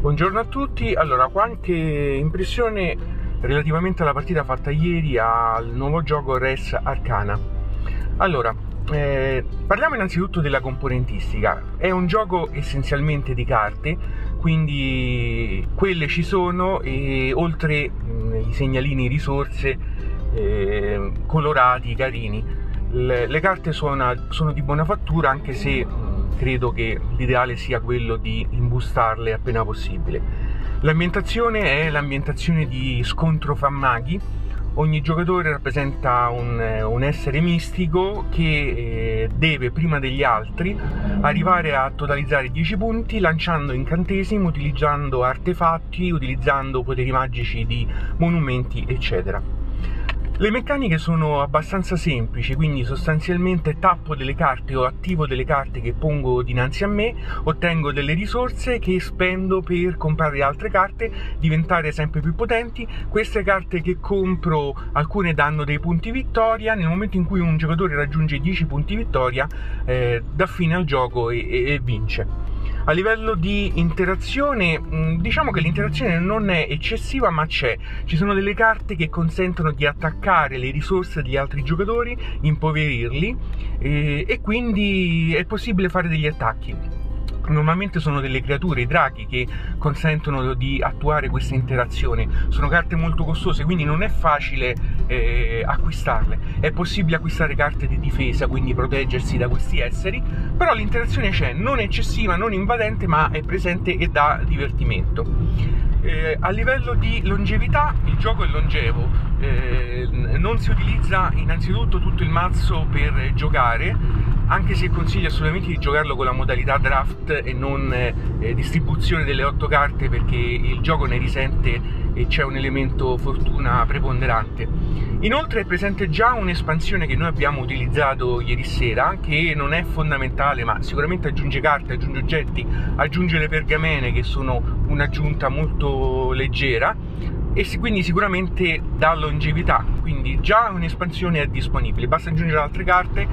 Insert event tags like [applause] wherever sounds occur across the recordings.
Buongiorno a tutti, allora qualche impressione relativamente alla partita fatta ieri al nuovo gioco Res Arcana. Allora, eh, parliamo innanzitutto della componentistica, è un gioco essenzialmente di carte, quindi quelle ci sono e oltre mh, i segnalini risorse eh, colorati, carini. Le, le carte sono, sono, di buona fattura anche se credo che l'ideale sia quello di imbustarle appena possibile. L'ambientazione è l'ambientazione di scontro fra maghi, ogni giocatore rappresenta un, un essere mistico che eh, deve prima degli altri arrivare a totalizzare 10 punti lanciando incantesimi, utilizzando artefatti, utilizzando poteri magici di monumenti eccetera. Le meccaniche sono abbastanza semplici, quindi sostanzialmente tappo delle carte o attivo delle carte che pongo dinanzi a me, ottengo delle risorse che spendo per comprare altre carte, diventare sempre più potenti. Queste carte che compro, alcune danno dei punti vittoria, nel momento in cui un giocatore raggiunge 10 punti vittoria, eh, dà fine al gioco e, e, e vince. A livello di interazione, mm, diciamo che l'interazione non è eccessiva, ma c'è. Ci sono delle carte che consentono di attaccare le risorse degli altri giocatori, impoverirli e, e quindi è possibile fare degli attacchi normalmente sono delle creature, i draghi, che consentono di attuare questa interazione. Sono carte molto costose, quindi non è facile eh, acquistarle. È possibile acquistare carte di difesa, quindi proteggersi da questi esseri, però l'interazione c'è, non eccessiva, non invadente, ma è presente e dà divertimento. Eh, a livello di longevità il gioco è longevo, eh, non si utilizza innanzitutto tutto il mazzo per giocare, anche se consiglio assolutamente di giocarlo con la modalità draft e non eh, distribuzione delle otto carte perché il gioco ne risente e c'è un elemento fortuna preponderante. Inoltre è presente già un'espansione che noi abbiamo utilizzato ieri sera, che non è fondamentale, ma sicuramente aggiunge carte, aggiunge oggetti, aggiunge le pergamene che sono un'aggiunta molto leggera e quindi sicuramente dà longevità, quindi già un'espansione è disponibile, basta aggiungere altre carte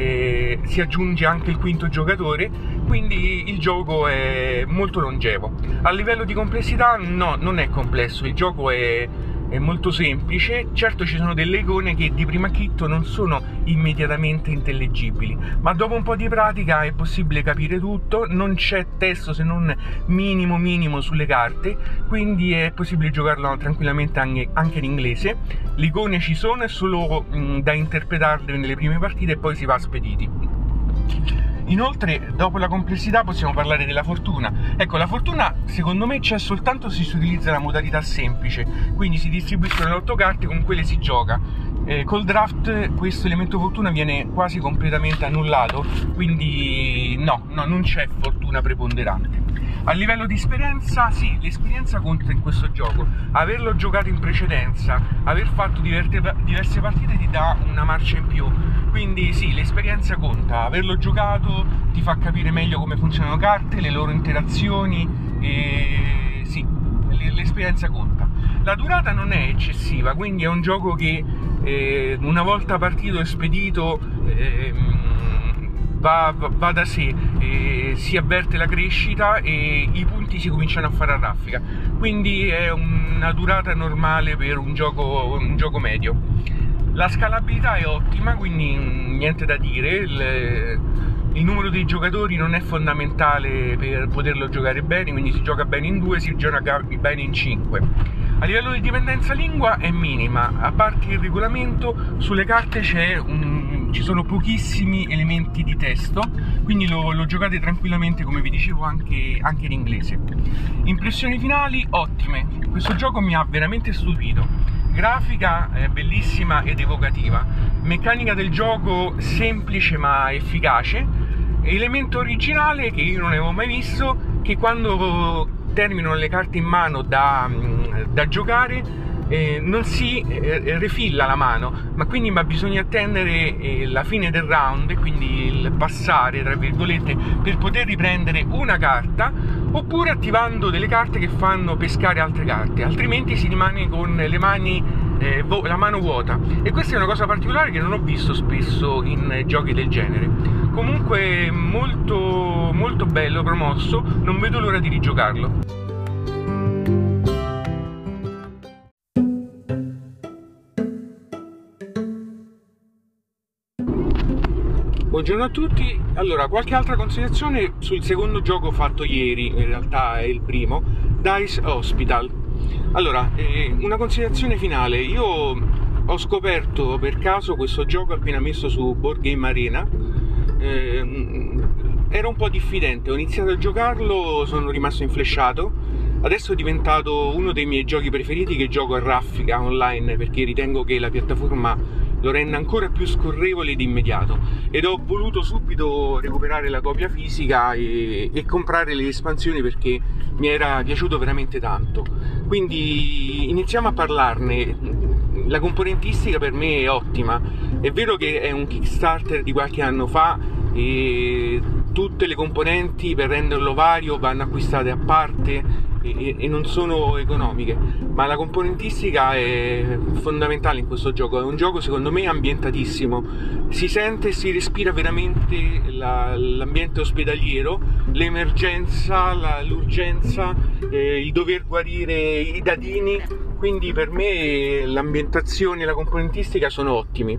eh, si aggiunge anche il quinto giocatore, quindi il gioco è molto longevo. A livello di complessità no, non è complesso, il gioco è è molto semplice, certo ci sono delle icone che di prima acchitto non sono immediatamente intellegibili, ma dopo un po' di pratica è possibile capire tutto, non c'è testo se non minimo minimo sulle carte, quindi è possibile giocarlo tranquillamente anche, in inglese. Le icone ci sono, è solo mh, da interpretarle nelle prime partite e poi si va spediti. Inoltre, dopo la complessità, possiamo parlare della fortuna. Ecco, la fortuna secondo me c'è soltanto se si utilizza la modalità semplice, quindi si distribuiscono le 8 carte con quelle si gioca. Eh, col draft questo elemento fortuna viene quasi completamente annullato, quindi no, no non c'è fortuna preponderante. A livello di esperienza, sì, l'esperienza conta in questo gioco. Averlo giocato in precedenza, aver fatto diverse partite ti dà una marcia in più quindi sì, l'esperienza conta, averlo giocato ti fa capire meglio come funzionano le carte, le loro interazioni e sì, l'esperienza conta. La durata non è eccessiva, quindi è un gioco che eh, una volta partito e spedito eh, va, va, da sé, eh, si avverte la crescita e i punti si cominciano a fare a raffica, quindi è una durata normale per un gioco, un gioco medio. La scalabilità è ottima, quindi niente da dire. Il, il, numero dei giocatori non è fondamentale per poterlo giocare bene, quindi si gioca bene in due, si gioca bene in cinque. A livello di dipendenza lingua è minima, a parte il regolamento, sulle carte un, ci sono pochissimi elementi di testo, quindi lo, lo giocate tranquillamente, come vi dicevo, anche, anche in inglese. Impressioni finali ottime, questo gioco mi ha veramente stupito grafica eh, bellissima ed evocativa, meccanica del gioco semplice ma efficace, elemento originale che io non avevo mai visto, che quando terminano le carte in mano da, mm, da giocare eh, non si eh, refilla la mano, ma quindi ma bisogna attendere eh, la fine del round, quindi il passare, tra virgolette, per poter riprendere una carta, oppure attivando delle carte che fanno pescare altre carte, altrimenti si rimane con le mani eh, la mano vuota. E questa è una cosa particolare che non ho visto spesso in giochi del genere. Comunque molto molto bello promosso non vedo l'ora di rigiocarlo Buongiorno a tutti, allora qualche altra considerazione sul secondo gioco fatto ieri, in realtà è il primo, Dice Hospital. Allora, eh, una considerazione finale, io ho scoperto per caso questo gioco appena messo su Board Game Arena, eh, ero un po' diffidente, ho iniziato a giocarlo, sono rimasto inflesciato, adesso è diventato uno dei miei giochi preferiti che gioco a raffica online perché ritengo che la piattaforma lo rende ancora più scorrevole di immediato. Ed ho voluto subito recuperare la copia fisica e, e, comprare le espansioni perché mi era piaciuto veramente tanto. Quindi iniziamo a parlarne. La componentistica per me è ottima. È vero che è un kickstarter di qualche anno fa e tutte le componenti per renderlo vario vanno acquistate a parte e, non sono economiche, ma la componentistica è fondamentale in questo gioco, è un gioco secondo me ambientatissimo, si sente e si respira veramente la, l'ambiente ospedaliero, l'emergenza, la, l'urgenza, eh, il dover guarire i dadini, quindi per me l'ambientazione e la componentistica sono ottimi.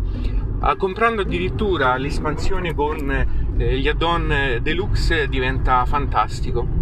Ah, comprando addirittura l'espansione con eh, gli add-on deluxe diventa fantastico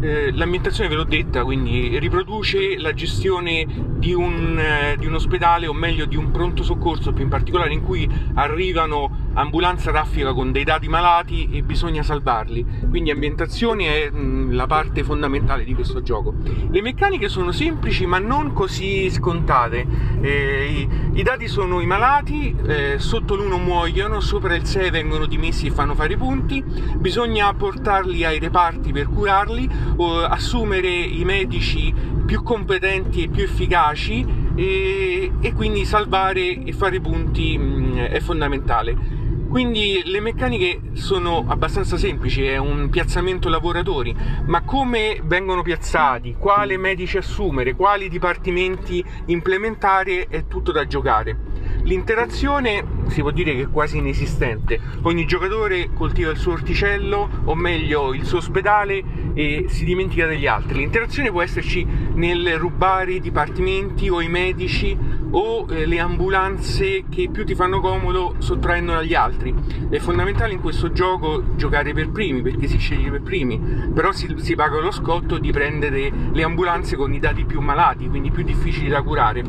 eh, l'ambientazione ve l'ho detta, quindi riproduce la gestione di un, eh, di un, ospedale o meglio di un pronto soccorso più in particolare in cui arrivano ambulanza raffica con dei dati malati e bisogna salvarli. Quindi ambientazione è mh, la parte fondamentale di questo gioco. Le meccaniche sono semplici ma non così scontate. Eh, i, i, dati sono i malati eh, sotto l'1 muoiono sopra il 6 vengono dimessi e fanno fare i punti. Bisogna portarli ai reparti per curarli o assumere i medici più competenti e più efficaci e, e quindi salvare e fare punti mh, è fondamentale quindi le meccaniche sono abbastanza semplici, è un piazzamento lavoratori, ma come vengono piazzati, quale medici assumere, quali dipartimenti implementare è tutto da giocare. L'interazione si può dire che è quasi inesistente. Ogni giocatore coltiva il suo orticello, o meglio il suo ospedale, e si dimentica degli altri. L'interazione può esserci nel rubare i dipartimenti o i medici o eh, le ambulanze che più ti fanno comodo sottraendono agli altri. È fondamentale in questo gioco giocare per primi perché si sceglie per primi, però si, si paga lo scotto di prendere le ambulanze con i dati più malati, quindi più difficili da curare.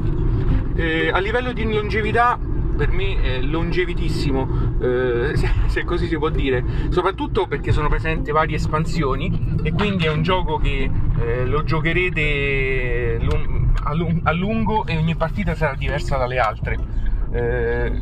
Eh, a livello di longevità per me è longevitissimo, eh, [laughs] se così si può dire, soprattutto perché sono presenti varie espansioni e quindi è un gioco che eh, lo giocherete a, lungo e ogni partita sarà diversa dalle altre. Eh,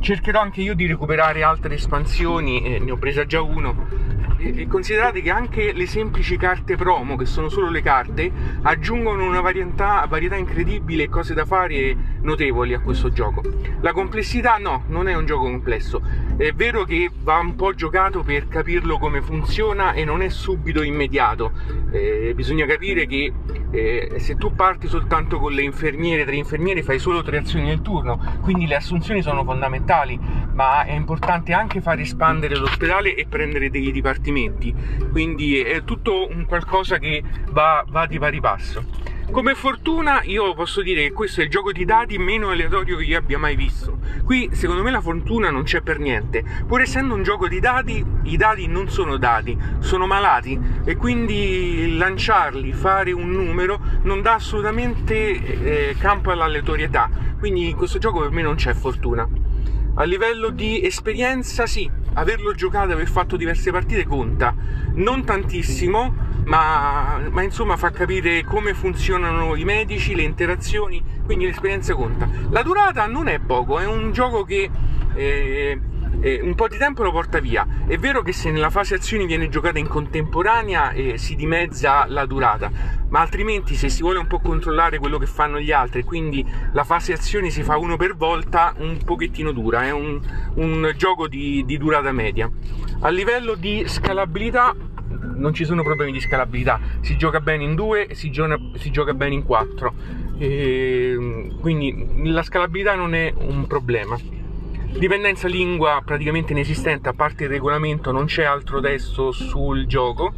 cercherò anche io di recuperare altre espansioni, eh, ne ho presa già uno e considerate che anche le semplici carte promo, che sono solo le carte, aggiungono una varietà, varietà incredibile e cose da fare notevoli a questo gioco. La complessità no, non è un gioco complesso. È vero che va un po' giocato per capirlo come funziona e non è subito immediato. Eh, bisogna capire che eh, se tu parti soltanto con le infermiere, tre infermiere, fai solo tre azioni nel turno, quindi le assunzioni sono fondamentali, ma è importante anche far espandere l'ospedale e prendere dei dipartimenti. Quindi è tutto un qualcosa che va, va di pari passo. Come fortuna io posso dire che questo è il gioco di dati meno aleatorio che io abbia mai visto. Qui secondo me la fortuna non c'è per niente. Pur essendo un gioco di dati, i dati non sono dati, sono malati e quindi lanciarli, fare un numero non dà assolutamente eh, campo all'aleatorietà. Quindi in questo gioco per me non c'è fortuna. A livello di esperienza sì, averlo giocato, aver fatto diverse partite conta. Non tantissimo, ma, ma, insomma fa capire come funzionano i medici, le interazioni, quindi l'esperienza conta. La durata non è poco, è un gioco che eh, eh, un po' di tempo lo porta via. È vero che se nella fase azioni viene giocata in contemporanea eh, si dimezza la durata, ma altrimenti se si vuole un po' controllare quello che fanno gli altri, quindi la fase azioni si fa uno per volta, un pochettino dura, è un, un gioco di, di durata media. A livello di scalabilità non ci sono problemi di scalabilità, si gioca bene in due si gioca, si gioca bene in quattro, e, quindi la scalabilità non è un problema. Dipendenza lingua praticamente inesistente, a parte il regolamento non c'è altro testo sul gioco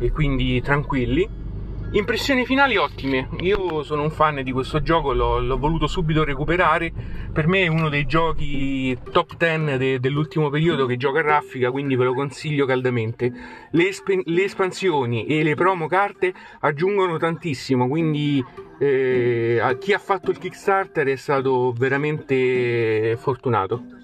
e quindi tranquilli. Impressioni finali ottime, io sono un fan di questo gioco, l'ho, l'ho voluto subito recuperare, per me è uno dei giochi top 10 de, dell'ultimo periodo che gioca a raffica, quindi ve lo consiglio caldamente. Le, esp- le espansioni e le promo carte aggiungono tantissimo, quindi eh, chi ha fatto il Kickstarter è stato veramente fortunato.